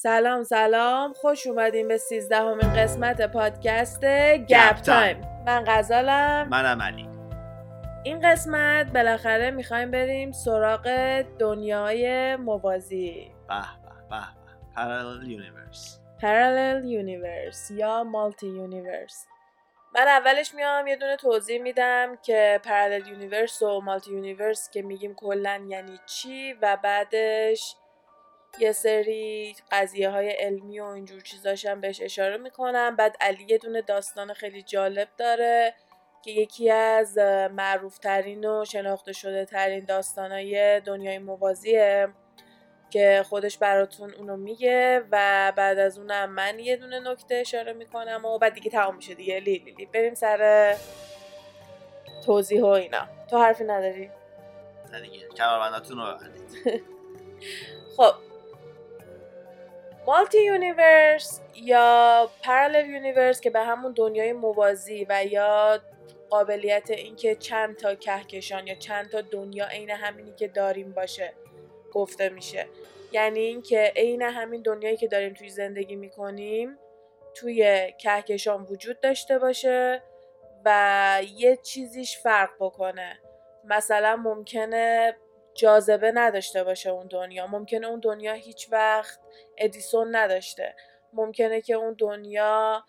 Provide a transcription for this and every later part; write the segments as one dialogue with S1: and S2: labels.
S1: سلام سلام. خوش اومدیم به سیزدهمین قسمت پادکست گپ Time. من غزالم.
S2: منم علی.
S1: این قسمت بالاخره می‌خوایم بریم سراغ دنیای موازی.
S2: به به به parallel universe
S1: parallel universe یا multi universe من اولش میام یه دونه توضیح میدم که parallel universe و multi universe که میگیم کلا یعنی چی و بعدش یه سری قضیه های علمی و اینجور چیزاشم بهش اشاره می‌کنم. بعد علی یه دونه داستان خیلی جالب داره که یکی از معروفترین و شناخته شده ترین داستانهای دنیای موازیه که خودش براتون اونو میگه و بعد از اونم من یه دونه نکته اشاره می‌کنم و بعد دیگه تمام میشه دیگه. لی لی لی. بریم سر توضیح و اینا. تو حرفی نداری؟
S2: نه دیگه. کمربنداتون رو
S1: خب. multi universe یا parallel universe که به همون دنیای موازی و یا قابلیت اینکه چند تا کهکشان یا چند تا دنیا عین همینی که داریم باشه گفته میشه. یعنی اینکه عین همین دنیایی که داریم توی زندگی می‌کنیم توی کهکشان وجود داشته باشه و یه چیزیش فرق بکنه. مثلا ممکنه جاذبه نداشته باشه اون دنیا. ممکنه اون دنیا هیچ وقت ادیسون نداشته. ممکنه که اون دنیا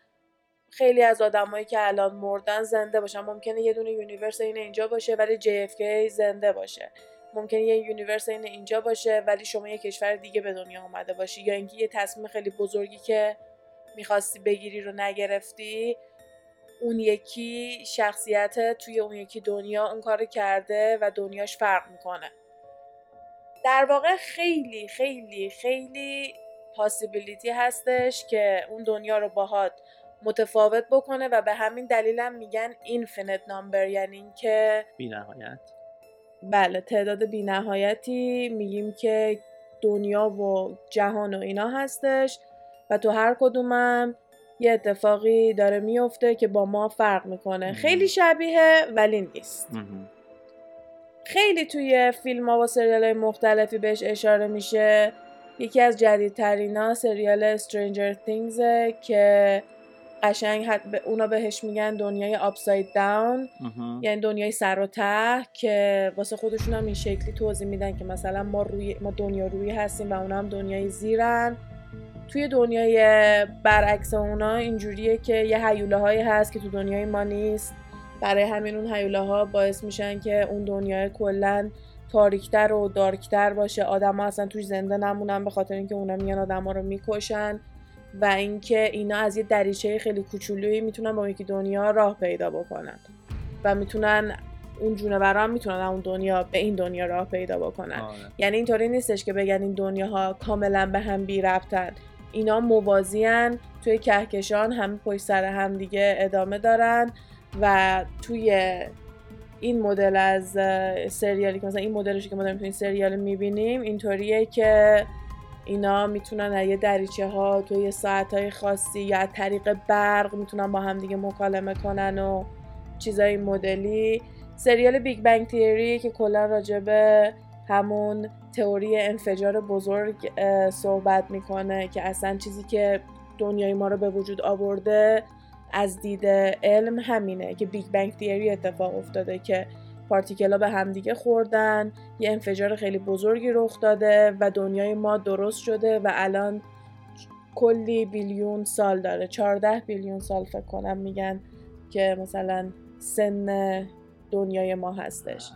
S1: خیلی از آدمایی که الان مردن زنده باشن. ممکنه یه دونه universe این اینجا باشه ولی JFK زنده باشه. ممکنه یه universe این اینجا باشه ولی شما یه کشور دیگه به دنیا اومده باشی. یا اینکه یه تصمیم خیلی بزرگی که می‌خواستی بگیری رو نگرفتی اون یکی شخصیت توی اون یکی دنیا اون کار کرده و دنیاش فرق می‌کنه. در واقع خیلی خیلی خیلی پاسیبیلیتی هستش که اون دنیا رو باهات متفاوت بکنه و به همین دلیلم میگن اینفینیت نامبر یعنی اینکه
S2: نهایت
S1: بله تعداد بینهایتی میگیم که دنیا و جهان و اینا هستش و تو هر کدومم یه اتفاقی داره میفته که با ما فرق می‌کنه. خیلی شبیه ولی نیست. خیلی توی فیلم ها و سریال های مختلفی بهش اشاره میشه. یکی از جدیدترین ها سریال Stranger Things که قشنگ حد اونا بهش میگن دنیای آپساید داون یعنی دنیای سر و ته که واسه خودشون هم این شکلی توضیح میدن که مثلا ما روی ما دنیا روی هستیم و اونا هم دنیای زیرن. توی دنیای برعکس اونا اینجوریه که یه حیوله هایی هست که تو دنیای ما نیست. برای همین اون حیوله ها باعث میشن که اون دنیای کلا تاریکتر و دارکتر باشه. آدم ها اصلا توش زنده نمونن به خاطر اینکه اونا میان آدم ها رو می‌کشن و اینکه اینا از یه دریچه خیلی کوچولویی می‌تونن با یکی دنیا راه پیدا بکنن و می‌تونن اون جونورا هم می‌تونن اون دنیا به این دنیا راه پیدا بکنن. آره. یعنی اینطوری نیستش که بگن این دنیاها کاملا به هم بی ربطن. اینا موازیان توی کهکشان همه پشت سر هم دیگه ادامه دارن. و توی این مدل از سریالی که مثلا این مدلش که ما داریم توی این سریال می‌بینیم اینطوریه که اینا می‌تونن یه دریچه ها توی ساعت های خاصی یا طریق برق می‌تونن با هم دیگه مکالمه کنن و چیزای مدلی. سریال بیگ بنگ تیوری که کلا راجبه همون تئوری انفجار بزرگ صحبت می‌کنه که اصلا چیزی که دنیای ما رو به وجود آورده از دید علم همینه که بیگ بنگ تیوری اتفاق افتاده که پارتیکلا به همدیگه خوردن یه انفجار خیلی بزرگی رخ داده و دنیای ما درست شده و الان کلی بیلیون سال داره. 14 بیلیون سال فکر کنم میگن که مثلا سن دنیای ما هستش.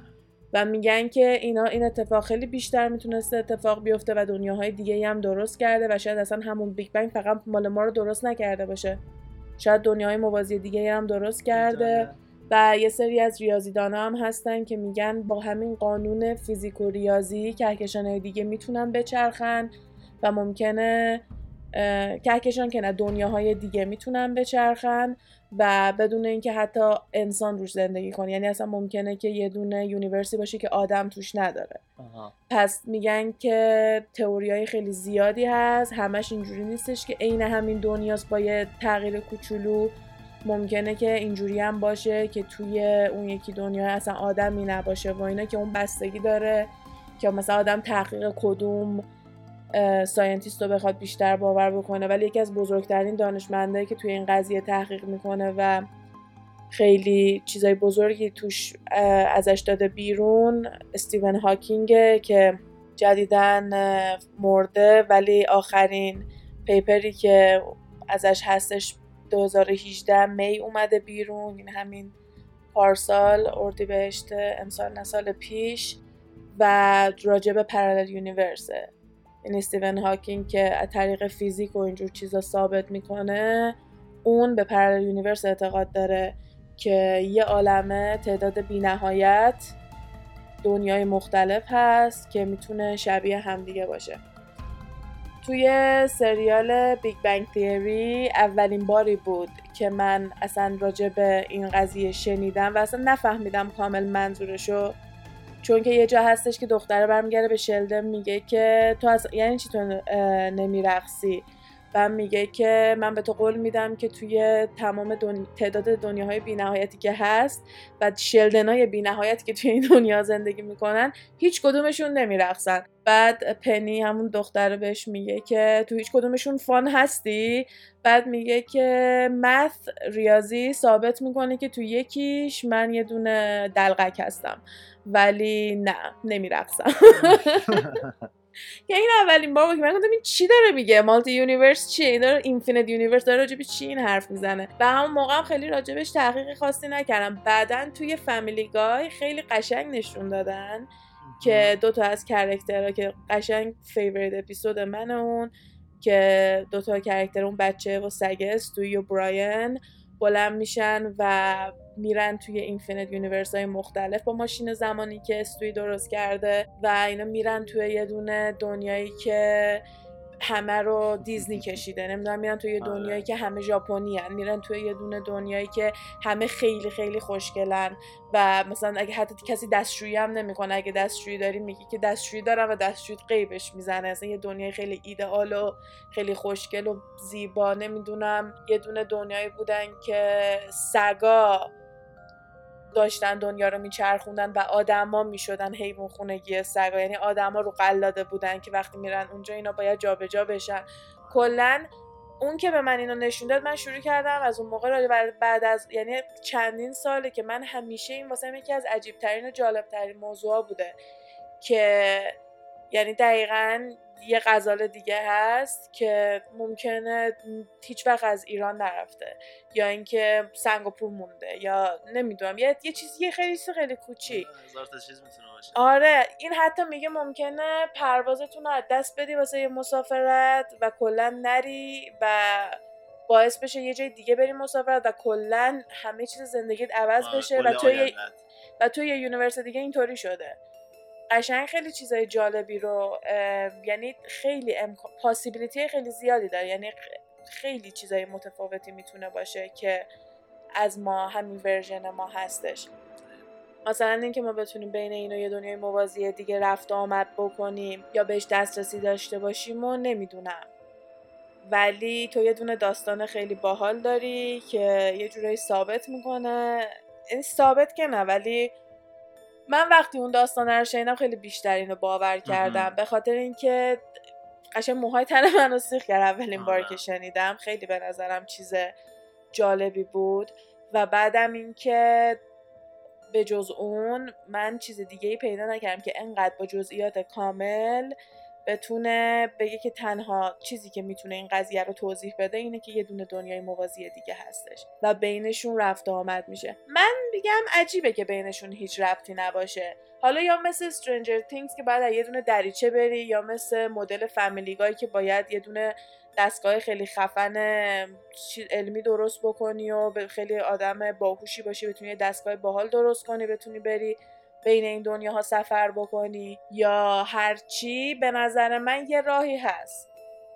S1: و میگن که اینا این اتفاق خیلی بیشتر می‌تونسته اتفاق بیفته و دنیاهای دیگه هم درست کرده و شاید اصلا همون بیگ بنگ فقط مال ما رو درست نکرده باشه. شاید دنیای موازی دیگه هم درست کرده. و یه سری از ریاضیدان هم هستن که میگن با همین قانون فیزیک و ریاضی کهکشان دیگه می‌تونن بچرخن و ممکنه کهکشان که نه دنیاهای دیگه می‌تونن بچرخن و بدون اینکه حتی انسان روش زندگی کنه. یعنی اصلا ممکنه که یه دونه universe ی باشه که آدم توش نداره. پس میگن که تئوری های خیلی زیادی هست. همش اینجوری نیستش که عین همین دنیاست با یه تغییر کوچولو. ممکنه که اینجوری هم باشه که توی اون یکی دنیا اصلا آدمی نباشه و اینا که اون بستگی داره که مثلا آدم تحقیق کدوم scientist رو بخواد بیشتر باور بکنه ولی یکی از بزرگترین دانشمندایی که توی این قضیه تحقیق می‌کنه و خیلی چیزای بزرگی توش ازش داده بیرون استیون هاکینگه که جدیدن مرده ولی آخرین پیپری که ازش هستش 2018 می اومده بیرون این همین پارسال اردیبهشت امسال نه سال پیش و راجب پرالل یونیورسه این استیون هاکینگ که از طریق فیزیک و اینجور چیزا ثابت می‌کنه اون به parallel universe اعتقاد داره که یه عالمه تعداد بینهایت دنیای مختلف هست که می‌تونه شبیه همدیگه باشه. توی سریال Big Bang Theory اولین باری بود که من اصلا راجع به این قضیه شنیدم و اصلا نفهمیدم کامل منظورشو چون که یه جا هستش که دختره برمیگرده به شلدن میگه که تو از... یعنی چی تو نمیرقصی؟ و میگه که من به تو قول میدم که توی تمام دن... تعداد دنیاهای بینهایتی که هست و شلدنای بینهایتی که توی این دنیا زندگی می‌کنن هیچ کدومشون نمیرقصن. بعد پنی همون دختر بهش میگه که تو هیچ کدومشون فان هستی؟ بعد میگه که مث ریاضی ثابت می‌کنه که تو یکیش من یه دونه دلقک هستم. ولی نه نمیرقصم. که این اولین بار بود که من گفتم این چی داره میگه؟ multi universe چیه؟ این داره infinite universe داره راجب چی این حرف می‌زنه؟ و همون موقع هم خیلی راجبش تحقیق خاصی نکردم. بعدا توی Family Guy خیلی قشنگ نشون دادن که دو تا از character ها که قشنگ favorite episode من اون که دو تا character اون بچه و سگه استوی و براین بلند میشن و میرن توی infinite universe های مختلف با ماشین زمانی که استوی درست کرده و اینا میرن توی یه دونه دنیایی که همه رو دیزنی کشیده. نمی‌دونم میرن توی یه
S2: آره.
S1: دنیایی که همه ژاپنی. میرن توی یه دونه دنیایی که همه خیلی خیلی خوشگلن. و مثلا اگه حتی کسی دستشویی هم نمی‌کنه. اگه دستشویی داری میگی که دستشویی دارم و دستشویی غیبش می‌زنه. اصلا یه دنیای خیلی ایدئال و خیلی خوشگل و زیبا. نمی‌دونم یه دونه دنیایی بودن که سگا داشتن دنیا رو میچرخوندن و آدما می‌شدن حیوان خونگی سگا. یعنی آدما رو قلاده بودن که وقتی میرن اونجا اینا باید جابجا بشن. کلا اون که به من اینو نشون داد من شروع کردم از اون موقع بعد از یعنی چندین ساله که من همیشه این واسه یکی از عجیب ترین و جالب ترین موضوع بوده که یعنی دقیقا یه غزال دیگه هست که ممکنه هیچ وقت از ایران نرفته. یا اینکه سنگاپور مونده یا نمی‌دونم یه یه چیزی خیلی خیلی کوچیک.
S2: باشه.
S1: آره این حتی میگه ممکنه پروازتون رو از دست بدی واسه یه مسافرت و کلا نری و باعث بشه یه جای دیگه بری مسافرت و کلا همه چیز زندگیت عوض
S2: آره،
S1: بشه و تو
S2: آیندت.
S1: و توی یه universe دیگه اینطوری شده. قشنگ خیلی چیزای جالبی رو یعنی خیلی امکان possibility خیلی زیادی داره. یعنی خیلی چیزای متفاوتی می‌تونه باشه که از ما همین version ما هستش. مثلا اینکه ما بتونیم بین این و یه دنیای موازی دیگه رفت آمد بکنیم یا بهش دسترسی داشته باشیم و نمی‌دونم. ولی تو یه دونه داستان خیلی باحال داری که یه جورایی ثابت می‌کنه. این ثابت که نه ولی من وقتی اون داستان رو شنیدم خیلی بیشتر اینو باور کردم. به خاطر اینکه قشنگ موهای تن منو سیخ کرد اولین بار
S2: آره.
S1: که شنیدم. خیلی به نظرم چیز جالبی بود. و بعدم اینکه به جز اون من چیز دیگه ای پیدا نکردم که انقدر با جزئیات کامل بتونه بگه که تنها چیزی که می‌تونه این قضیه رو توضیح بده اینه که یه دونه دنیای موازی دیگه هستش و بینشون رفت آمد میشه. من میگم عجیبه که بینشون هیچ ربطی نباشه. حالا یا مثل Stranger Things که از یه دونه دریچه بری یا مثل مدل فامیلی گای که باید یه دونه دستگاه خیلی خفن علمی درست بکنی و خیلی آدم باهوشی باشی بتونی دستگاه باحال درست کنی بتونی بری. بین این دنیاها سفر بکنی یا هرچی به نظر من یه راهی هست.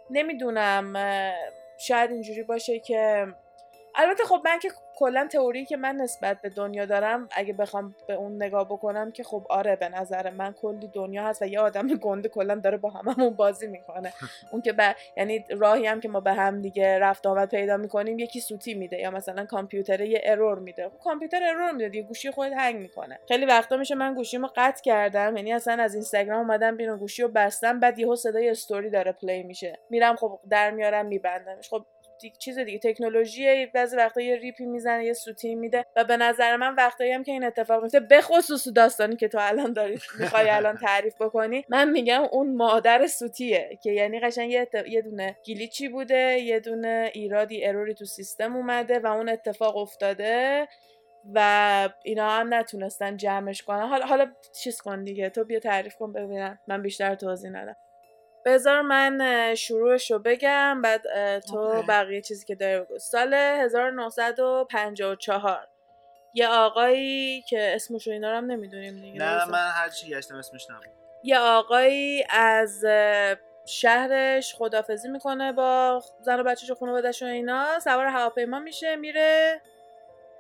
S1: نمی‌دونم شاید اینجوری باشه که البته خب من که کلا تئوری که من نسبت به دنیا دارم اگه بخوام به اون نگاه بکنم که خب آره به نظر من کلی دنیا هست و یه آدم گنده کلا داره با هممون بازی می‌کنه. اون که ب... یعنی راهی هم که ما به هم دیگه رفت آمد پیدا می‌کنیم یکی سوتی میده یا مثلا کامپیوتر یه error میده. خب کامپیوتر error میده دیگه گوشی خودت hang می‌کنه. خیلی وقتا میشه من گوشیمو قطع کردم یعنی اصلا از اینستاگرام اومدم بیرون گوشی رو بستم بعد یهو صدای استوری داره play میشه. میرم خب در میارم میبندمش. خب چیز دیگه تکنولوژی بعضی وقتا یه ریپی می‌زنه یه سوتی میده و به نظر من وقتایی هم که این اتفاق میفته به خصوص داستانی که تو الان داری می‌خوای الان تعریف بکنی من میگم اون مادر سوتیه که یعنی قشنگ یه, یه دونه گلیچی بوده یه دونه ایرادی اروری تو سیستم اومده و اون اتفاق افتاده و اینا هم نتونستن جمعش کنن. حالا حالا چیز کن دیگه تو بیا تعریف کن ببینم. من بیشتر توضیح ندم. بذار من شروعش رو بگم بعد تو بقیه چیزی که داره بگو. سال 1954 یه آقایی که اسمش رو اینا رو هم نمی‌دونیم دیگه
S2: نه من هر چی گشتم اسمش نبود.
S1: یه آقایی از شهرش خدافزی می‌کنه با زن و بچهش و خانواده‌ش و اینا. سوار هواپیما میشه میره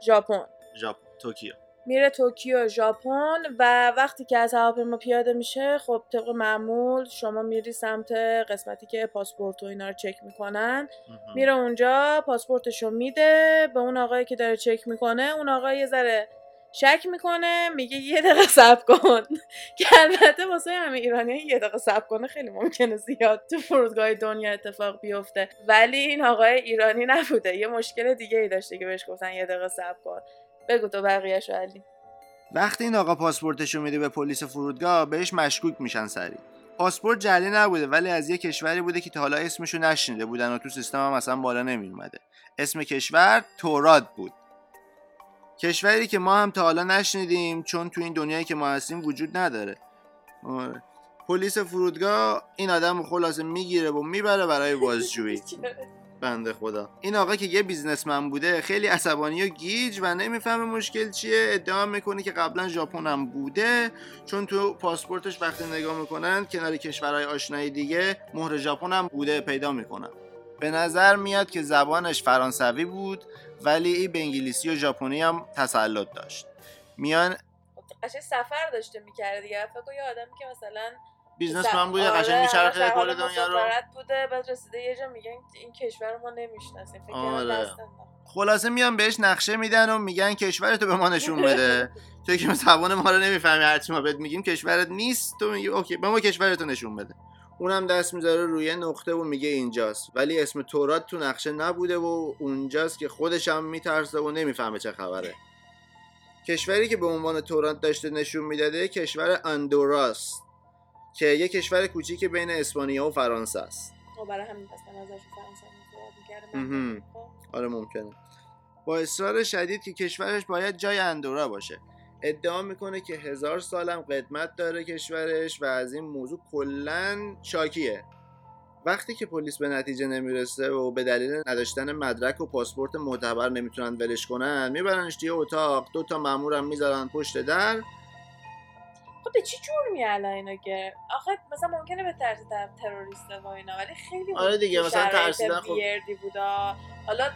S1: ژاپن.
S2: ژاپن توکیو.
S1: میره توکیو ژاپن و وقتی که از هواپیما پیاده میشه خب طبق معمول شما میری سمت قسمتی که پاسپورت و اینا رو چک می‌کنن. میره اونجا پاسپورتشو میده به اون آقایی که داره چک می‌کنه. اون آقای یه ذره شک می‌کنه میگه یه دقیقه صبر کن. که البته واسه همه ایرانی یه دقیقه صبر کنه خیلی ممکنه زیاد تو فرودگاه دنیا اتفاق بیفته. ولی این آقای ایرانی نبوده. یه مشکل دیگه ای داشته که بهش گفتن یه دقیقه صبر کن. بگو تو بقیهشو علی.
S2: وقتی این آقا پاسپورتشو میده به پلیس فرودگاه بهش مشکوک میشن سری. پاسپورت جعلی نبوده ولی از یه کشوری بوده که تا حالا اسمشو نشنیده بودن و تو سیستم هم اصلا بالا نمیومده اسم کشور توراد بود. کشوری که ما هم تا حالا نشنیدیم چون تو این دنیایی که ما هستیم وجود نداره. پلیس فرودگاه این آدم خلاصه می‌گیره و می‌بره برای بازجویی. بنده خدا. این آقا که یه بیزنسمن بوده خیلی عصبانی و گیج و نمی‌فهمه مشکل چیه. ادعا می‌کنه که قبلا ژاپن هم بوده چون تو پاسپورتش وقتی نگاه می‌کنن کنار کشورهای آشنایی دیگه مهر ژاپن هم بوده پیدا می‌کنن. به نظر میاد که زبانش فرانسوی بود ولی این به انگلیسی و ژاپنی هم تسلط داشت. میان
S1: قشنگ سفر داشته می‌کرده دیگه. فکر یه آدمی که مثلا
S2: بیزنسمن بوده قشنگ آره، میچرخه کل دنیا رو.
S1: بوده بعد رسیده یه جا میگن این کشور ما نمی‌شناسیم فکر
S2: آره. خلاصه میان بهش نقشه میدن و میگن کشورتو به ما نشون بده. تو که زبان ما رو نمی‌فهمی هرچی ما بهت میگیم کشورت نیست تو میگی اوکی به ما کشورتو نشون بده. اونم دست می‌ذاره روی نقطه و میگه اینجاست. ولی اسم تورات تو نقشه نبوده و اونجاست که خودش هم میترسه و نمی‌فهمه چه خبره. کشوری که به عنوان تورات داشته نشون می‌داده کشور اندوراست. که یه کشور کوچیک بین اسپانیا و فرانسه است.
S1: خب برای همین پس فرانسه خب.
S2: آره ممکنه. با اصرار شدید که کشورش باید جای اندورا باشه. ادعا می‌کنه که هزار سالم قدمت داره کشورش و از این موضوع کلا شاکیه. وقتی که پلیس به نتیجه نمی‌رسه و به دلیل نداشتن مدرک و پاسپورت معتبر نمی‌تونن ولش کنن میبرنش توی اتاق دو تا مامورم می‌ذارن پشت در.
S1: خب به چی جرمی الان اینو گرفت آخه مثلا ممکنه به طرز تروریست و اینا ولی خیلی
S2: آره دیگه مثلا ترسیدن
S1: خب بودا. حالا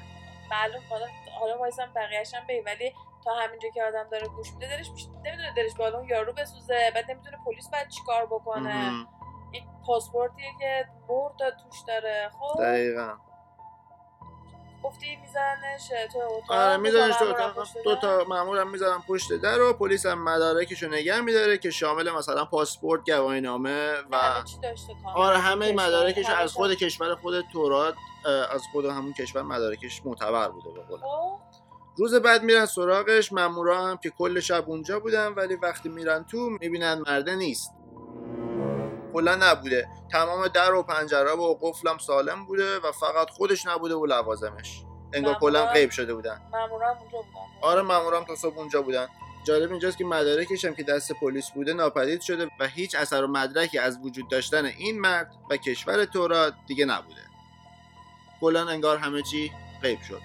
S1: معلوم حالا حالا وایسم بقیه‌اش هم ولی تا همینجا که آدم داره گوش میده دلش نمی‌دونه دلش بالون یارو بسوزه بعد نمی‌دونه پلیس باید چیکار بکنه؟ این پاسپورتیه که برد توش داره خب؟
S2: دقیقاً.
S1: گفتی میزنش تو اتاق
S2: آره میزنش تو اتاق. دو تا مامورم می‌ذارن پشت در و پلیس هم مدارکشو نگه میداره که شامل مثلا پاسپورت گواهی نامه و آره همه مدارکش از خود کشور خود تورات از خود همون کشور مدارکش معتبر بوده به قول خب. روز بعد میرن سراغش مامورا هم که کل شب اونجا بودن ولی وقتی میرن تو می‌بینن مرده نیست. کلا نبوده. تمام در و پنجره و قفلم سالم بوده و فقط خودش نبوده و لوازمش. انگار کلا غیب شده بودن.
S1: مامورا اونجا بودن
S2: آره مامورا تا صبح اونجا بودن. جالب اینجاست که مدارکش هم که دست پلیس بوده ناپدید شده و هیچ اثر و مدرکی از وجود داشتن این مرد و کشور تورا دیگه نبوده. کلا انگار همه چی غیب شد.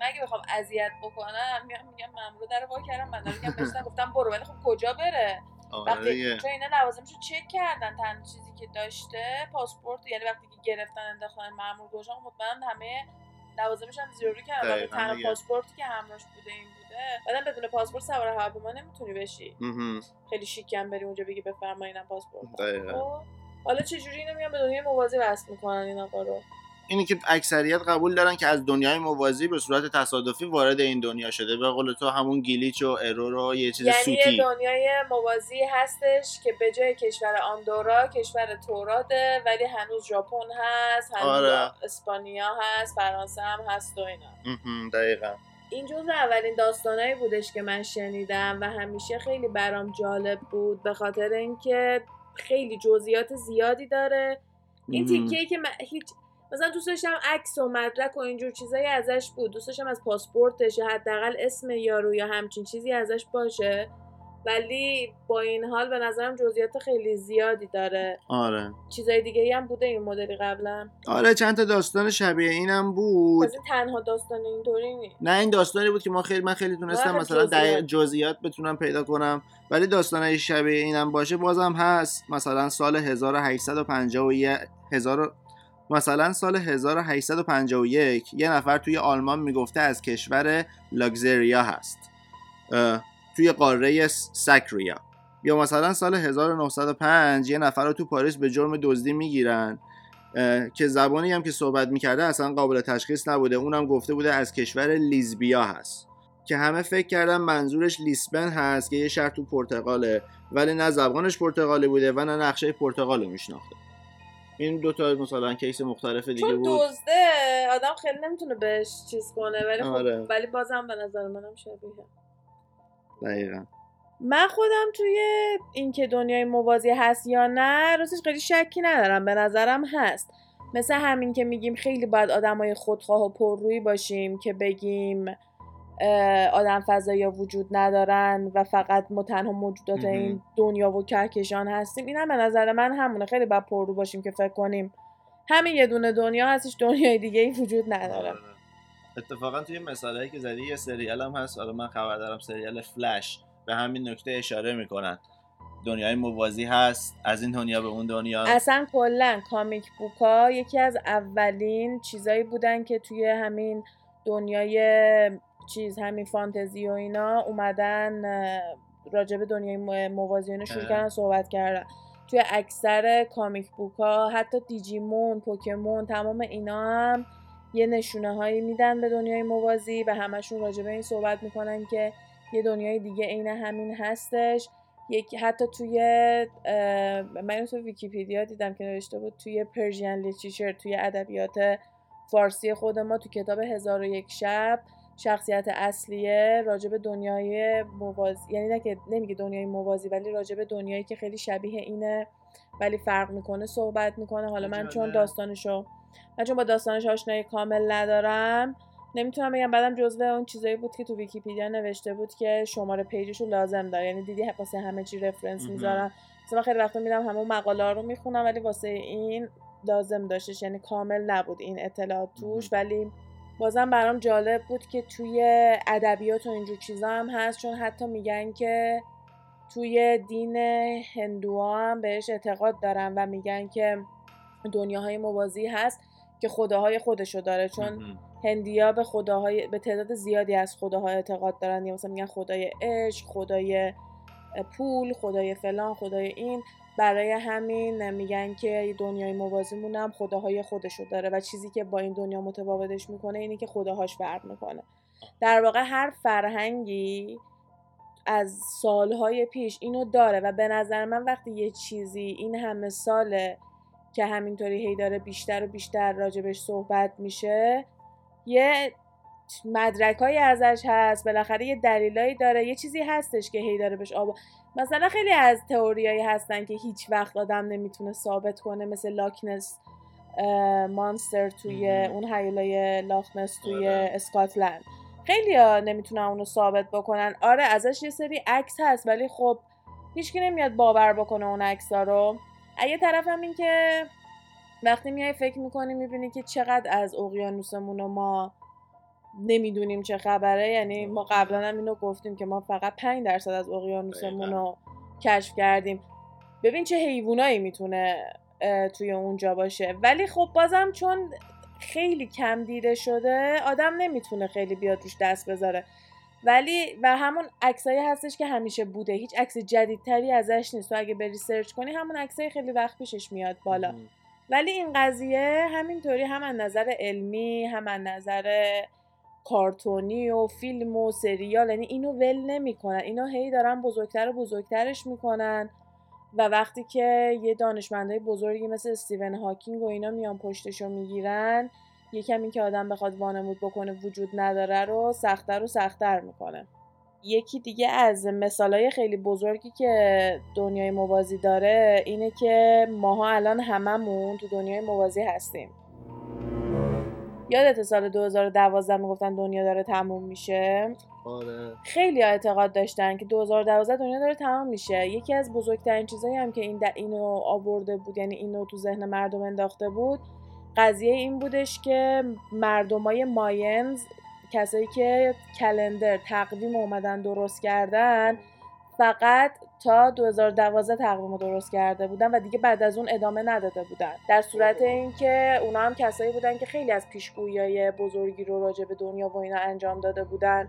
S1: من اگه بخوام اذیت بکنم میگم میگم مامور در وا کردم. من میگم گفتم برو ولی خب کجا بره؟ وقتی چون اینا لوازمشو چک کردن تنها چیزی که داشته پاسپورت یعنی وقتی که گرفتن انداختن مامورا گوشه‌ان مطمئن همه لوازمش هم زیر و
S2: رو کردن
S1: تنها
S2: دیگه.
S1: پاسپورتی که همراهش بوده این بوده بعدم بدون پاسپورت سوار هواپیما نمی‌تونی بشی. خیلی شیکم بری اونجا بگی بفرمایین اینم
S2: پاسپورت.
S1: خب حالا چجوری اینو میان به دنیای موازی وصل می‌کنن این آقا رو
S2: اینی که اکثریت قبول دارن که از دنیای موازی به صورت تصادفی وارد این دنیا شده به قول تو همون glitch و error و یه چیز
S1: یعنی
S2: سوتی
S1: دنیای موازی هستش که به جای کشور آندورا کشور توراده ولی هنوز ژاپن هست هنوز
S2: آره.
S1: اسپانیا هست فرانسه هم هست و اینا.
S2: دقیقا
S1: این جزو اولین داستانایی بودش که من شنیدم و همیشه خیلی برام جالب بود به خاطر اینکه خیلی جزئیات زیادی داره این. تیکه که من هیچ مثلا دوست داشتم عکس و مدرک و اینجور چیزایی ازش بود. دوست داشتم از پاسپورتش یا حداقل اسم یارو یا همچین چیزی ازش باشه. ولی با این حال به نظرم جزئیات خیلی زیادی داره.
S2: آره.
S1: چیزای دیگه هم بوده این مدلی قبلا
S2: آره چند تا داستان شبیه اینم بود.
S1: از این تنها داستان اینطوری نیست.
S2: نه این داستانی بود که ما خیلی من خیلی تونستم
S1: آره،
S2: مثلا
S1: جزئیات.
S2: دقیق جزئیات. بتونم پیدا کنم. ولی داستانای شبیه اینم باشه بازم هست. مثلا سال 1851 هزار مثلا سال 1851 یه نفر توی آلمان می‌گفته از کشور لاگزریا هست. توی قاره سکریا. یا مثلا سال 1905 یه نفر رو تو پاریس به جرم دزدی می‌گیرن که زبانی هم که صحبت می‌کرده اصلا قابل تشخیص نبوده. اونم گفته بوده از کشور لیزبیا هست. که همه فکر کردن منظورش لیسبن هست که یه شهر تو پرتغاله. ولی نه زبانش پرتغالی بوده و نه نقشه پرتغال رو میشناخته. این دو تا مثلا کیس مختلف دیگه
S1: چون
S2: بود.
S1: دزده آدم خیلی نمی‌تونه بهش چیز کنه ولی خب
S2: آره.
S1: ولی بازم به نظر منم شبیه.
S2: دقیقا.
S1: من خودم توی اینکه دنیای موازی هست یا نه راستش خیلی شکی ندارم. به نظرم هست. مثل همین که میگیم خیلی باید آدمای خودخواه و پررویی باشیم که بگیم آدم فضایی وجود ندارن و فقط ما تنها موجودات. این دنیا و کهکشان هستیم. این هم به نظر من همونه. خیلی باید پررو باشیم که فکر کنیم همین یه دونه دنیا هستش دنیای دیگه ای وجود نداره.
S2: آره. اتفاقا توی مثالهایی که زدی یه سریال هم هست. حالا من خبر دارم سریال فلش به همین نکته اشاره می‌کنن. دنیای موازی هست. از این دنیا به اون دنیا.
S1: اصلا کلا کامیک بوکا یکی از اولین چیزایی بودن که توی همین دنیای چیز همین فانتزی و اینا اومدن به دنیای مو- موازی و اینا شروع. کردن صحبت کردن توی اکثر comic book ا حتی دیجیمون پوکمون تمام اینا هم یه نشونه هایی میدن به دنیای موازی و همشون راجع به این صحبت می‌کنن که یه دنیای دیگه عین همین هستش یک حتی توی من تو ویکیپیدیا دیدم که نوشته بود توی Persian literature توی ادبیات فارسی خود ما تو کتاب هزار و یک شب شخصیت اصلیه راجب دنیای موازی یعنی نه که نمیگه دنیای موازی ولی راجب دنیایی که خیلی شبیه اینه ولی فرق می‌کنه صحبت می‌کنه. حالا من چون. داستانشو من چون با داستانش آشنایی کامل ندارم نمی‌تونم بگم بعدم جزو اون چیزایی بود که تو ویکیپیدیا نوشته بود که شماره پیجشو لازم داره. یعنی دیدی واسه همه چی رفرنس. می‌ذارم. مثلا من خیلی وقتا میرم همون مقاله ها رو می‌خونم ولی واسه این لازم داشتش. یعنی کامل نبود این اطلاعات توش. ولی بازم برام جالب بود که توی ادبیات و اینجور چیزا هم هست چون حتی میگن که توی دین هندوها هم بهش اعتقاد دارن و میگن که دنیاهای موازی هست که خداهای خودشو داره چون. هندیا به خداهای به تعداد زیادی از خداها اعتقاد دارن یا مثلا میگن خدای عشق خدای پول خدای فلان خدای این برای همین میگن که دنیای موازیمون هم خداهای خودشو داره و چیزی که با این دنیا متفاوتش می‌کنه اینه که خداهاش فرق می‌کنه. در واقع هر فرهنگی از سالهای پیش اینو داره و به نظر من وقتی یه چیزی این همه ساله که همینطوری هی داره بیشتر و بیشتر راجبش صحبت میشه یه مدرک ازش هست بالاخره یه دلیلایی داره یه چیزی هستش که هی داره بهش آب مثلا خیلی از تئوریایی هستن که هیچ وقت آدم نمی‌تونه ثابت کنه مثل لاکنس مانستر توی. اون هیولای لاکنس توی
S2: آره.
S1: اسکاتلند خیلی ها نمی‌تونن اونو ثابت بکنن آره ازش یه سری عکس هست ولی خب هیچکی نمیاد باور بکنه اون عکس رو از یه طرف هم این که وقتی میای فکر می‌کنی می‌بینی که چقدر از اقیانوسمون رو ما نمی‌دونیم چه خبره. یعنی ما قبلا هم اینو گفتیم که ما فقط 5 درصد از اقیانوسمون رو کشف کردیم. ببین چه حیوانایی می‌تونه توی اونجا باشه. ولی خب بازم چون خیلی کم دیده شده آدم نمی‌تونه خیلی بیاد روش دست بذاره. ولی و همون عکسایی هستش که همیشه بوده. هیچ عکس جدیدتری ازش نیست. تو اگه بری سرچ کنی همون عکسای خیلی وقت پیشش میاد بالا. ولی این قضیه همینطوری هم از نظر علمی هم از نظر کارتونی و فیلم و سریال یعنی اینو ول نمی‌کنن. اینو هی دارن بزرگتر و بزرگترش می‌کنن. و وقتی که یه دانشمندای بزرگی مثل استیون هاکینگ و اینا میان پشتشو می‌گیرن یکم این که آدم بخواد وانمود بکنه وجود نداره رو سختتر و سختتر می‌کنه. یکی دیگه از مثالای خیلی بزرگی که دنیای موازی داره اینه که ماها الان هممون تو دنیای موازی هستیم. یادت سال 2012 می‌گفتن دنیا داره تموم میشه؟
S2: آره.
S1: خیلی اعتقاد داشتن که 2012 دنیا داره تمام میشه. یکی از بزرگترین چیزایی هم که این اینو آورده بود یعنی اینو تو ذهن مردم انداخته بود قضیه این بودش که مردمای ماینز کسایی که کلندر تقویم اومدن درست کردن فقط تا 2012 تقویم رو درست کرده بودن و دیگه بعد از اون ادامه نداده بودن. در صورت اینکه اونا هم کسایی بودن که خیلی از پیشگویی بزرگی رو راجع به دنیا و اینا انجام داده بودن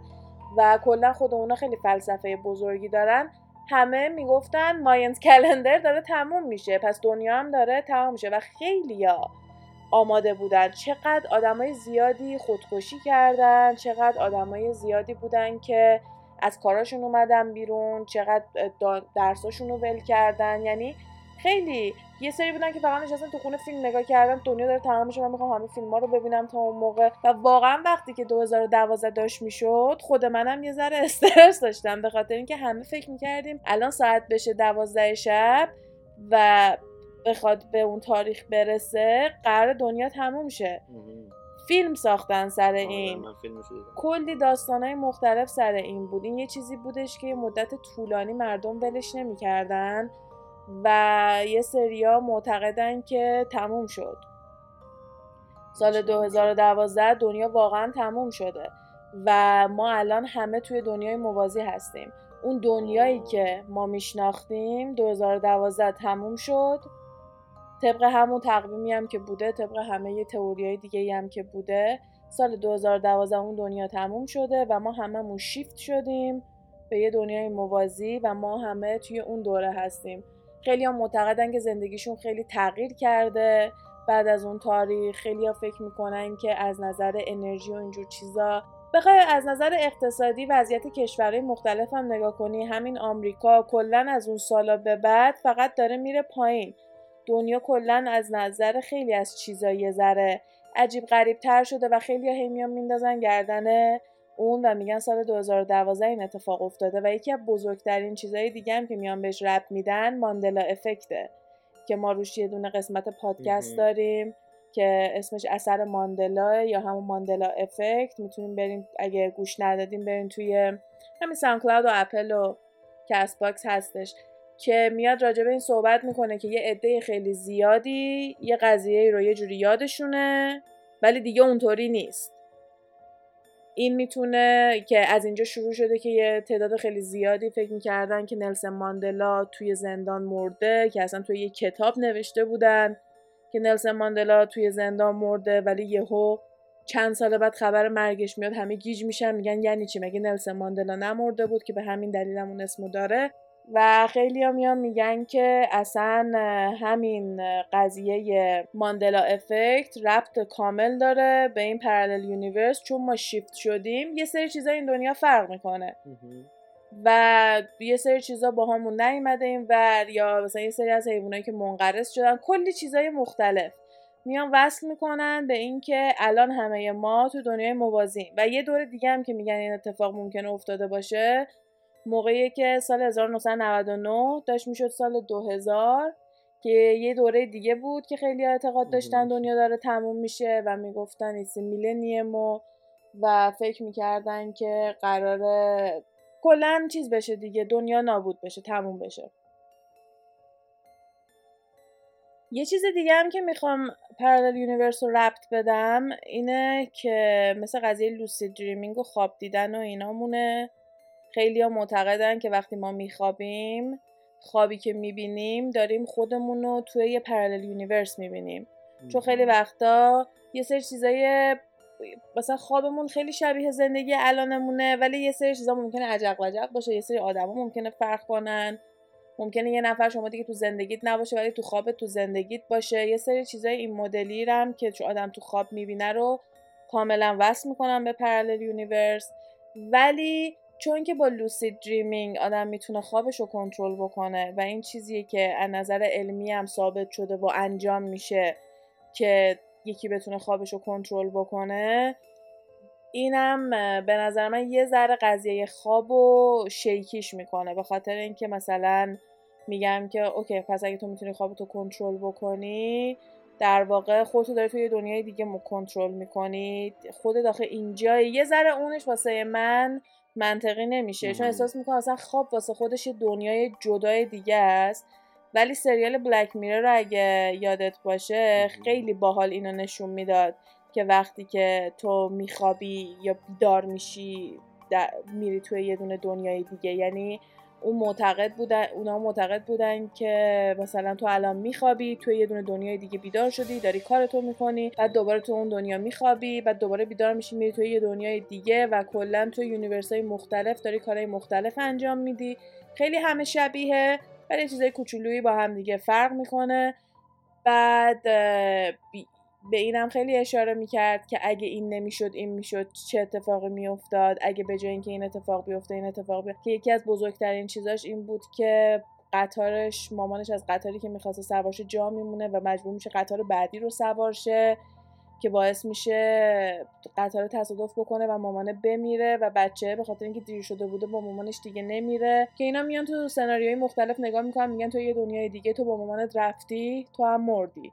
S1: و کلا خود اونا خیلی فلسفه بزرگی دارن. همه می‌گفتن ماینز کلندر داره تموم میشه. پس دنیا هم داره تمام میشه. و خیلیا آماده بودن. چقدر آدمای زیادی خودکشی کردن. چقدر آدمای زیادی بودن که از کاراشون اومدن بیرون چقدر درساشون رو ول کردن. یعنی خیلی یه سری بودن که فقط نشستن تو خونه فیلم نگاه کردن دنیا داره تمام میشه من می‌خوام همه فیلم ها رو ببینم تا اون موقع. و واقعا وقتی که 2012 داشت می‌شد خود منم یه ذره استرس داشتم. به خاطر اینکه همه فکر می‌کردیم الان ساعت بشه دوازده شب و بخواد به اون تاریخ برسه قرار دنیا تموم شه. فیلم ساختن سر
S2: آره،
S1: این. کلی داستانهای مختلف سر این بود. این یه چیزی بودش که مدت طولانی مردم ولش نمی‌کردن و یه سریا معتقدن که تموم شد. سال 2012 دنیا واقعا تموم شده و ما الان همه توی دنیای موازی هستیم. اون دنیایی که ما میشناختیم 2012 تموم شد. طبق همون تقویمی هم که بوده طبق همه تئوریای دیگه هم که بوده سال 2012 اون دنیا تموم شده و ما هممون شیفت شدیم به یه دنیای موازی و ما همه توی اون دوره هستیم. خیلی هم معتقدن که زندگیشون خیلی تغییر کرده بعد از اون تاریخ. خیلی ها فکر می‌کنن که از نظر انرژی و اینجور چیزا بخوای از نظر اقتصادی وضعیت کشورهای مختلف هم نگاه کنی همین آمریکا کلا از اون سالا به بعد فقط داره میره پایین. دنیا کلا از نظر خیلی از چیزا یه ذره عجیب غریب تر شده و خیلی هی میان میندازن گردن اون و میگن سال 2012 این اتفاق افتاده و یکی از بزرگترین چیزهای دیگه هم که میان بهش رب میدن ماندلا افکته که ما روش یه دونه قسمت پادکست داریم که اسمش اثر ماندلا یا همون ماندلا effect. می‌تونیم بریم اگه گوش ندادیم بریم توی همین SoundCloud و اپل و Castbox هستش. که میاد راجع به این صحبت می‌کنه که یه عده خیلی زیادی یه قضیه رو یه جوری یادشونه ولی دیگه اونطوری نیست. این می‌تونه که از اینجا شروع شده که یه تعداد خیلی زیادی فکر می‌کردن که نلسن ماندلا توی زندان مرده که اصلا توی یه کتاب نوشته بودن که نلسن ماندلا توی زندان مرده ولی یهو چند سال بعد خبر مرگش میاد همه گیج میشن میگن یعنی چی؟ مگه نلسن ماندلا نمرده بود که به همین دلیل اون اسمو داره؟ و خیلی ها میان میگن که اصلا همین قضیه ماندلا effect ربط کامل داره به این parallel universe چون ما شیفت شدیم. یه سری چیزا این دنیا فرق می‌کنه. و یه سری چیزا با همون نیومده این ور یا مثلا یه سری از حیوانایی که منقرض شدن کلی چیزای مختلف میان وصل می‌کنن به اینکه الان همه ما تو دنیای موازیم. و یه دور دیگه هم که میگن این اتفاق ممکنه افتاده باشه موقعی که سال 1999 داشت می‌شد سال 2000 که یه دوره دیگه بود که خیلی اعتقاد داشتن دنیا داره تموم میشه و می‌گفتن ایسی میلنیم و و فکر می‌کردن که قراره کلا چیز بشه دیگه دنیا نابود بشه تموم بشه. یه چیز دیگه هم که می‌خوام parallel universe رو ربط بدم اینه که مثل قضیه lucid dreaming و خواب دیدن و اینامونه. خیلی ها معتقدن که وقتی ما میخوابیم خوابی که می‌بینیم داریم خودمون رو توی یه parallel universe می‌بینیم. چون خیلی وقتا یه سری چیزای مثلا خوابمون خیلی شبیه زندگی الانمونه ولی یه سری چیزا ممکنه اجق وجق باشه. یه سری آدما ممکنه فرق کنن. ممکنه یه نفر شما دیگه تو زندگیت نباشه ولی تو خواب تو زندگیت باشه. یه سری چیزای این مدلی رم که چون آدم تو خواب می‌بینه رو کاملا وصل می‌کنم به parallel universe ولی چون که با lucid dreaming آدم می‌تونه خوابش رو کنترل بکنه و این چیزیه که از نظر علمی هم ثابت شده و انجام میشه که یکی بتونه خوابش رو کنترل بکنه اینم به نظر من یه ذره قضیه خواب و شکیش می‌کنه. به خاطر اینکه مثلا میگم که اوکی پس اگه تو می‌تونی خوابتو کنترل بکنی در واقع خودتو داری توی دنیای دیگه کنترل می‌کنی. خود داخل اینجا یه ذره اونش واسه من منطقی نمیشه. چون احساس می‌کنم اصلا خواب واسه خودش دنیای جدای دیگه است. ولی سریال بلک میرر رو اگه یادت باشه خیلی باحال اینو نشون می‌داد که وقتی که تو میخوابی یا بیدار میشی میری توی یه دونه دنیای دیگه. یعنی اون معتقد بودن اونا معتقد بودن که مثلا تو الان میخوابی تو یه دونه دنیای دیگه بیدار شدی داری کارتو می‌کنی بعد دوباره تو اون دنیا میخوابی بعد دوباره بیدار میشی میری تو یه دنیای دیگه و کلا تو universe های مختلف داری کارهای مختلف انجام میدی. خیلی همه شبیه ولی چیزای کوچولویی با هم دیگه فرق می‌کنه. بعد به اینم خیلی اشاره می‌کرد که اگه این نمی‌شد این می‌شد چه اتفاقی میافتاد اگه به جای اینکه این اتفاق بیفته این اتفاق بیفته. که یکی از بزرگترین چیزاش این بود که قطارش مامانش از قطاری که می‌خواسته سوارشه جا میمونه و مجبور میشه قطار بعدی رو سوارشه که باعث میشه قطار تصادف بکنه و مامانه بمیره و بچه به خاطر اینکه دیر شده بوده با مامانش دیگه نمیره. که اینا میان تو سناریوهای مختلف نگاه می‌کنن میگن تو یه دنیای دیگه تو با مامانت رفتی تو هم مردی.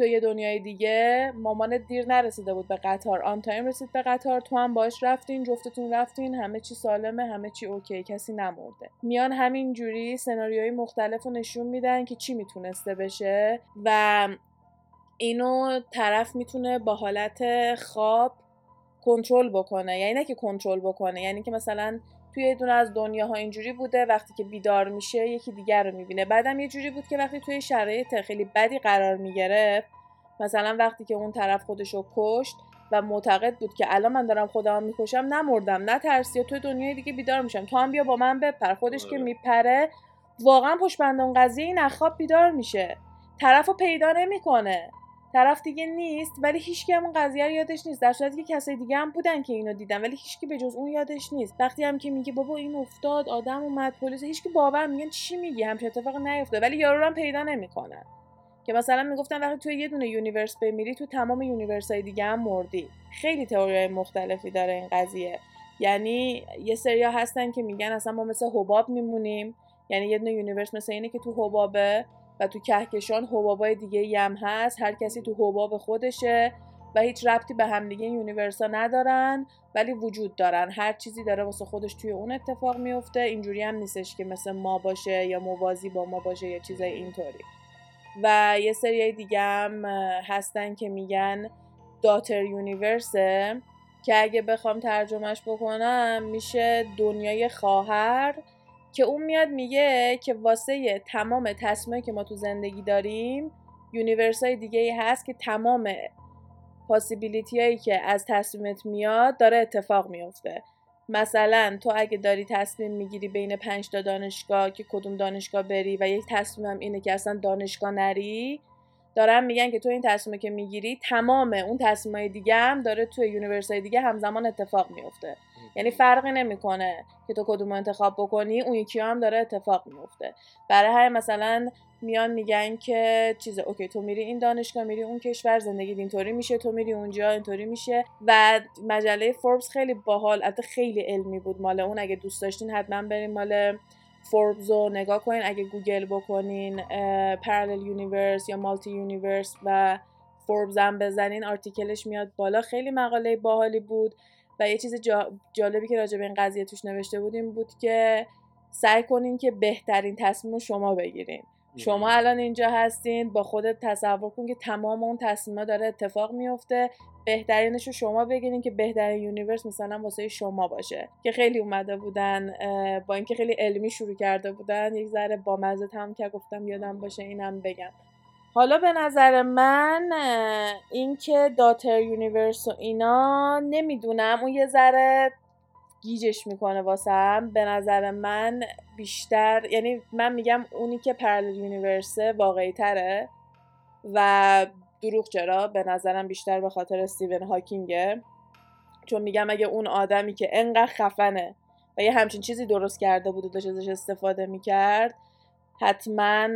S1: تو یه دنیای دیگه مامانت دیر نرسیده بود به قطار. on time رسید به قطار. تو هم باش رفتین جفتتون رفتین. همه چی سالمه همه چی okay. کسی نمرده. میان همین جوری سناریوهای مختلف رو نشون میدن که چی می‌تونسته بشه و اینو طرف می‌تونه با حالت خواب کنترل بکنه. یعنی نه که کنترل بکنه یعنی که مثلا توی یه دونه از دنیاها اینجوری بوده وقتی که بیدار میشه یکی دیگر رو می‌بینه. بعدم یه جوری بود که وقتی توی شرایط خیلی بدی قرار می‌گرفت مثلا وقتی که اون طرف خودش رو کشت و معتقد بود که الان من دارم خودم می‌کشم نمردم نترسی توی دنیای دیگه بیدار میشم. تو هم بیا با من بپر خودش که آره. میپره واقعا پشت بند اون قضیه این از خواب بیدار میشه. طرف رو پیدا نمی‌کنه. طرف دیگه نیست ولی هیچکی همون قضیه رو یادش نیست. در صورتی که کسای دیگه هم بودن که اینو دیدن ولی هیچکی به جز اون یادش نیست. وقتی هم که میگه بابا این افتاد آدم اومد پلیس هیچکی باور میگن چی میگی؟ همچین اتفاق نیفته. ولی یارو هم پیدا نمی‌کنن. که مثلا می‌گفتن وقتی تو یه دونه universe بمیری تو تمام universe های دیگه هم مردی. خیلی تئوری مختلفی داره این قضیه. یعنی یه سریا هستن که میگن اصلا ما مثل حباب میمونیم. یعنی یه دونه universe مثل اینه که تو حبابه. و تو کهکشان حبابای دیگه هم هست. هر کسی تو حباب خودشه و هیچ ربطی به همدیگه universe ا ندارن ولی وجود دارن. هر چیزی داره واسه خودش توی اون اتفاق میفته. اینجوری هم نیستش که مثل ما باشه یا موازی با ما باشه یا چیزای اینطوری. و یه سری دیگه هم هستن که میگن daughter universe ه که اگه بخوام ترجمهش بکنم میشه دنیای خواهر که اون میاد میگه که واسه تمام تصمیمی که ما تو زندگی داریم universe های دیگه ای هست که تمام possibility هایی که از تصمیمت میاد داره اتفاق میفته مثلا تو اگه داری تصمیم می‌گیری بین پنج تا دانشگاه که کدوم دانشگاه بری و یک تصمیمم اینه که اصلا دانشگاه نری دارن میگن که تو این تصمیم که می‌گیری تمام اون تصمیمای دیگه هم داره توی universe های دیگه همزمان اتفاق میفته. یعنی فرقی نمی‌کنه که تو کدوم انتخاب بکنی اون یکی هم داره اتفاق میفته برای همین مثلا میان میگن که چیز okay تو میری این دانشگاه میری اون کشور زندگی اینطوری میشه تو میری اونجا اینطوری میشه. و مجله فوربس خیلی باحال البته خیلی علمی بود مال اون اگه دوست داشتین حتما بریم مال فوربز رو نگاه کنین اگه گوگل بکنین parallel universe یا multi universe و فوربز هم بزنین article ش میاد بالا. خیلی مقاله باحالی بود و یه چیز جالبی که راجع به این قضیه توش نوشته بودیم بود که سعی کنین که بهترین تصمیم شما بگیرین. شما الان اینجا هستین با خودت تصور کن که تمام اون تصمیما داره اتفاق میفته بهترینش رو شما بگیرین که بهترین universe مثلا واسه شما باشه. که خیلی اومده بودن با اینکه خیلی علمی شروع کرده بودن یک ذره با مزه هم که گفتم یادم باشه اینم بگم. حالا به نظر من اینکه daughter universe و اینا نمی‌دونم. اون یه ذره گیجش می‌کنه واسم به نظر من بیشتر یعنی من میگم اونی که parallel universe ه واقعی تره و دروغ چرا؟ به نظرم بیشتر به خاطر استیون هاکینگه. چون میگم اگه اون آدمی که انقدر خفنه و یه همچین چیزی درست کرده بود و داشت ازش استفاده می‌کرد حتما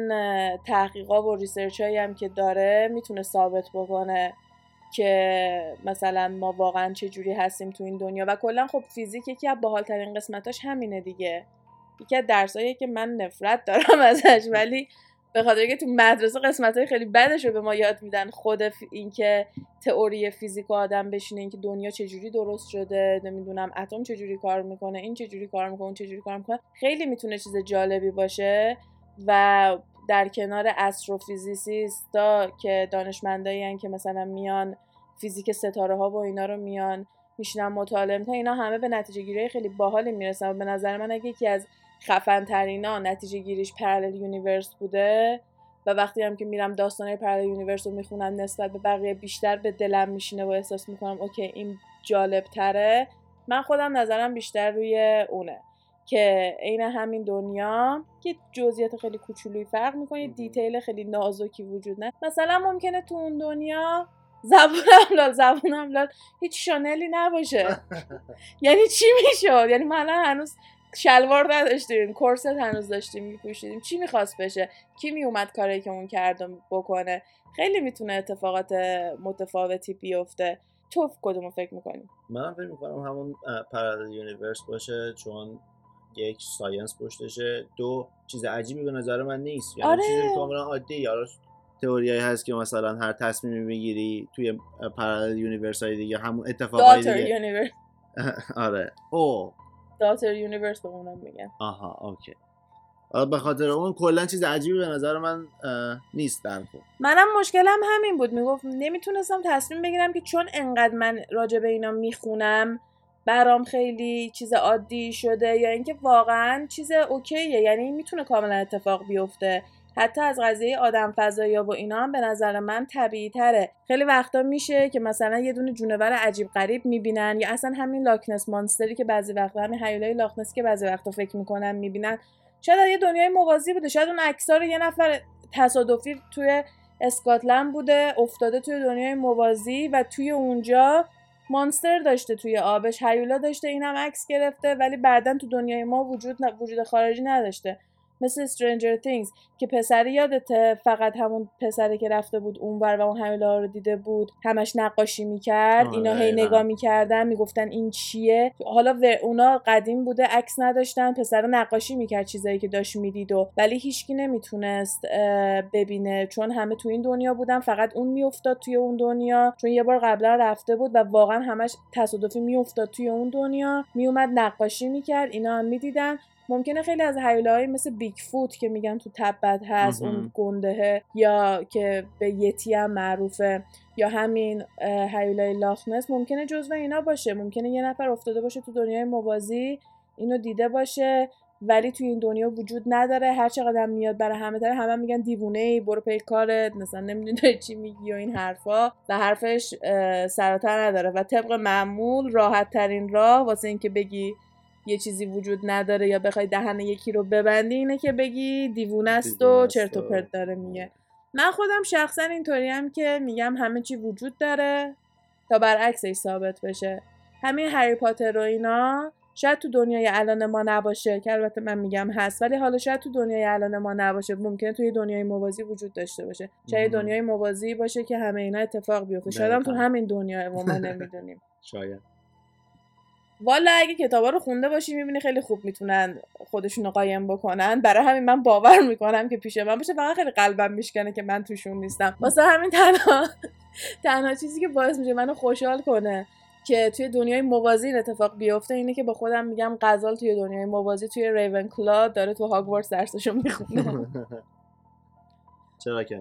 S1: تحقیقا و research هم که داره می‌تونه ثابت بکنه. که مثلا ما واقعا چه جوری هستیم تو این دنیا. و کلا خب فیزیک یکی از باحالترین قسمتاش همینه دیگه. یکی از درسایی که من نفرت دارم ازش ولی به خاطر که تو مدرسه قسمت های خیلی بدش رو به ما یاد میدن خود اینکه تئوری فیزیک آدم بشینه اینکه دنیا چجوری درست شده نمی‌دونم اتم چجوری کار می‌کنه این چجوری کار می‌کنه اون چجوری کار می‌کنه خیلی می‌تونه چیز جالبی باشه. و در کنار astrophysicist ا که دانشمندایی که مثلا میان فیزیک ستاره ها و اینا رو میان میشینن مطالعه تا اینا همه به نتیجه گیری خیلی باحالی می‌رسن و به نظر من اگه یکی از خفن ترینا نتیجه گیریش parallel universe بوده و وقتی هم که میرم داستانه parallel universe رو می‌خونم نسبت به بقیه بیشتر به دلم میشینه و احساس می‌کنم okay این جالب تره من خودم نظرم بیشتر روی اونه. که عین همین دنیا که جزئیات خیلی کوچولویی فرق می‌کنه detail خیلی نازکی وجود نه مثلا ممکنه تو اون دنیا زبون لال زبون لال هیچ شانلی نباشه. یعنی چی می‌شد؟ یعنی من هنوز شلوار نداشتیم corset هنوز داشتیم میپوشیدیم. چی می‌خواست بشه؟ کی میومد کاری که اون کردم بکنه؟ خیلی می‌تونه اتفاقات متفاوتی بیفته. تو کدومو فکر می‌کنی؟
S2: من فکر می‌کنم همون parallel universe باشه چون یک science پشتشه دو چیز عجیبی به نظر من نیست. یعنی
S1: آره.
S2: چیزی کاملا عادی. یا تئوریایی هست که مثلا هر تصمیمی می‌گیری توی parallel universe های دیگه همون اتفاقای دیگه. آره. او.
S1: daughter universe به اونم میگن.
S2: آها okay. به خاطر اون کلا چیز عجیبی به نظر من نیست در
S1: منم مشکلم همین بود. می‌گفت نمی‌تونستم تصمیم بگیرم که چون انقدر من راجع به اینا می‌خونم برام خیلی چیز عادی شده یا اینکه واقعا چیز okay ه. یعنی می‌تونه کاملا اتفاق بیفته. حتی از قضیه آدم فضایی و اینا هم به نظر من طبیعی تره. خیلی وقتا میشه که مثلا یه دونه جونور عجیب غریب می‌بینن یا اصلا همین Loch Ness monster ی که بعضی وقتا همین هیولای لاکنس که بعضی وقتا فکر می‌کنن می‌بینن. شاید یه دنیای موازی بوده. شاید اون عکس‌ها یه نفر تصادفی توی اسکاتلند بوده افتاده توی دنیای موازی و توی اونجا مانستر داشته توی آبش هیولا داشته اینم عکس گرفته ولی بعدا تو دنیای ما وجود وجود خارجی نداشته. مثل Stranger Things که پسری یادته فقط همون پسری که رفته بود اونور و اون همیلا رو دیده بود همش نقاشی می‌کرد اینا هی نگاه می‌کردن می‌گفتن این چیه؟ حالا اونا قدیم بوده عکس نداشتن پسر نقاشی می‌کرد چیزایی که داشت می‌دید و ولی هیچکی نمی‌تونست ببینه. چون همه تو این دنیا بودن فقط اون میافتاد توی اون دنیا. چون یه بار قبلا رفته بود و واقعا همش تصادفی میافتاد توی اون دنیا. میومد نقاشی می‌کرد اینا هم می‌دیدن. ممکنه خیلی از هیولاهای مثل بیگ فوت که میگن تو تبت هست اون گندهه یا که به یتی هم معروفه یا همین هیولای لاخنس ممکنه جزو اینا باشه. ممکنه یه نفر افتاده باشه تو دنیای موازی اینو دیده باشه ولی تو این دنیا وجود نداره. هر چقدر میاد برای همه طرف همه میگن دیوونه ای برو پی کارت مثلا نمی‌دونی چی میگی و این حرفا. و حرفش سراتر نداره. و طبق معمول راحت ترین راه واسه اینکه بگی یه چیزی وجود نداره یا بخوای دهن یکی رو ببندی اینه که بگی دیوونه است و چرت و پرت داره میگه. من خودم شخصا اینطوری هم که میگم همه چی وجود داره تا برعکسش ثابت بشه. همین هری پاتر و اینا شاید تو دنیای الان ما نباشه که البته من میگم هست ولی حالا شاید تو دنیای الان ما نباشه ممکنه توی دنیای موازی وجود داشته باشه. شاید دنیای موازی باشه که همه اینا اتفاق بیفته. شاید هم تو همین دنیا ما نمی‌دونیم.
S2: شاید.
S1: والا اگه کتابا رو خونده باشی می‌بینی خیلی خوب می‌تونن خودشونو قایم بکنن. برای همین من باور می‌کنم که پیش من باشه. فقط خیلی قلبم میشکنه که من توشون نیستم. واسه همین تنها تنها چیزی که باعث میشه منو خوشحال کنه که توی دنیای موازی این اتفاق بیفته اینه که با خودم میگم غزال توی دنیای موازی توی ریون کلا داره تو هاگوارتس درسشو می‌خونه.
S2: چرا که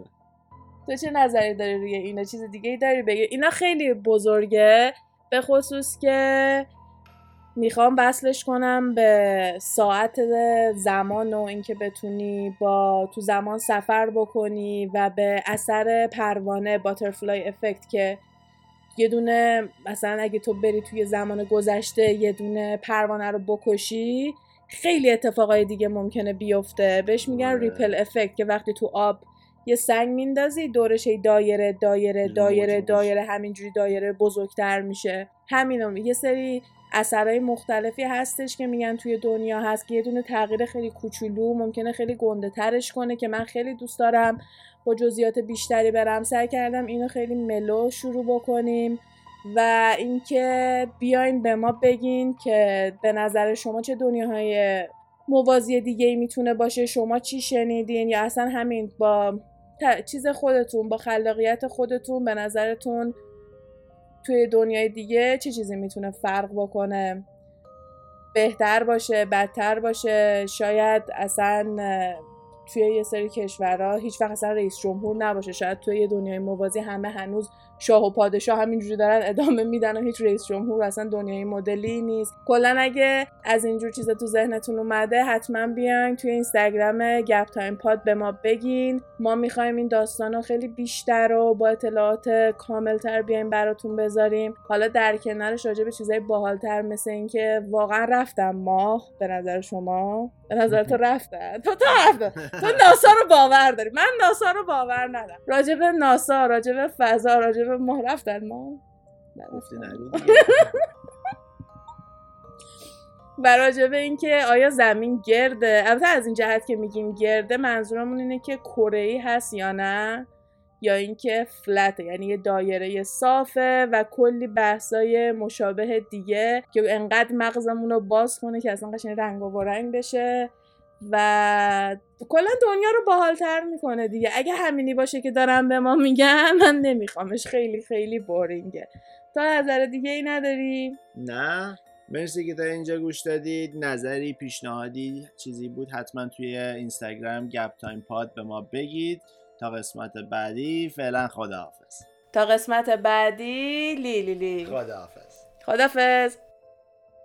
S1: تو چه نظری داری روی اینا؟ چیز دیگه ای داری بگی؟ اینا خیلی بزرگه. به خصوص که می‌خوام وصلش کنم به ساعت زمان و اینکه بتونی با تو زمان سفر بکنی و به اثر پروانه باترفلای افکت که یه دونه مثلا اگه تو بری توی زمان گذشته یه دونه پروانه رو بکشی خیلی اتفاقای دیگه ممکنه بیفته. بهش میگن ریپل افکت که وقتی تو آب یه سنگ میندازی دورش دایره دایره دایره دایره همینجوری دایره بزرگتر میشه. همینو یه سری اثرهای مختلفی هستش که میگن توی دنیا هست که یه دونه تغییر خیلی کوچولو ممکنه خیلی گنده ترش کنه که من خیلی دوست دارم با جزئیات بیشتری برم. سعی کردم اینو خیلی ملو شروع بکنیم و اینکه بیاین به ما بگین که به نظر شما چه دنیاهای موازی دیگه ای می‌تونه باشه شما چی شنیدین؟ یا اصلا همین با چیز خودتون با خلاقیت خودتون به نظرتون توی دنیای دیگه چه چیزی می‌تونه فرق بکنه؟ بهتر باشه بدتر باشه؟ شاید اصلا توی یه سری کشورها هیچ وقت اصلا رئیس جمهور نباشه. شاید توی یه دنیای موازی همه هنوز شاه و پادشاه همینجوری دارن ادامه میدن و هیچ رئیس جمهور اصلا دنیای مدلی نیست. کلا اگه از اینجور چیزا تو ذهنتون اومده حتما بیاین توی اینستاگرام گپ تایم پاد به ما بگین. ما می‌خوایم این داستان رو خیلی بیشتر و با اطلاعات کاملتر بیایم براتون بذاریم. حالا در کنارش راجع به چیزای باحالتر مثل اینکه واقعا رفتم ماه به نظر شما؟ به نظر تو رفتن. تو تو تو ناسا رو باور داری. من ناسا رو باور ندارم. راجع به ناسا راجع فضا راجع به ماه رفتن ما؟ و به اینکه آیا زمین گرده؟ البته از این جهت که میگیم گرده منظورمون اینه که کره هست یا نه؟ یا اینکه فلته یعنی یه دایره صافه و کلی بحثای مشابه دیگه که انقدر مغزمون رو باز کنه که اصلا قشنگ رنگ و رنگ بشه. و کلا دنیا رو باحالتر می‌کنه دیگه. اگه همینی باشه که دارم به ما میگن من نمیخوامش. خیلی خیلی بورینگه. تا نظر دیگه ای نداری؟
S2: نه. مرسی که تا اینجا گوش دادید. نظری پیشنهادی چیزی بود حتما توی اینستاگرام گپ تایم پاد به ما بگید. تا قسمت بعدی فعلا خداحافظ.
S1: تا قسمت بعدی لی لی لی.
S2: خداحافظ.
S1: خداحافظ.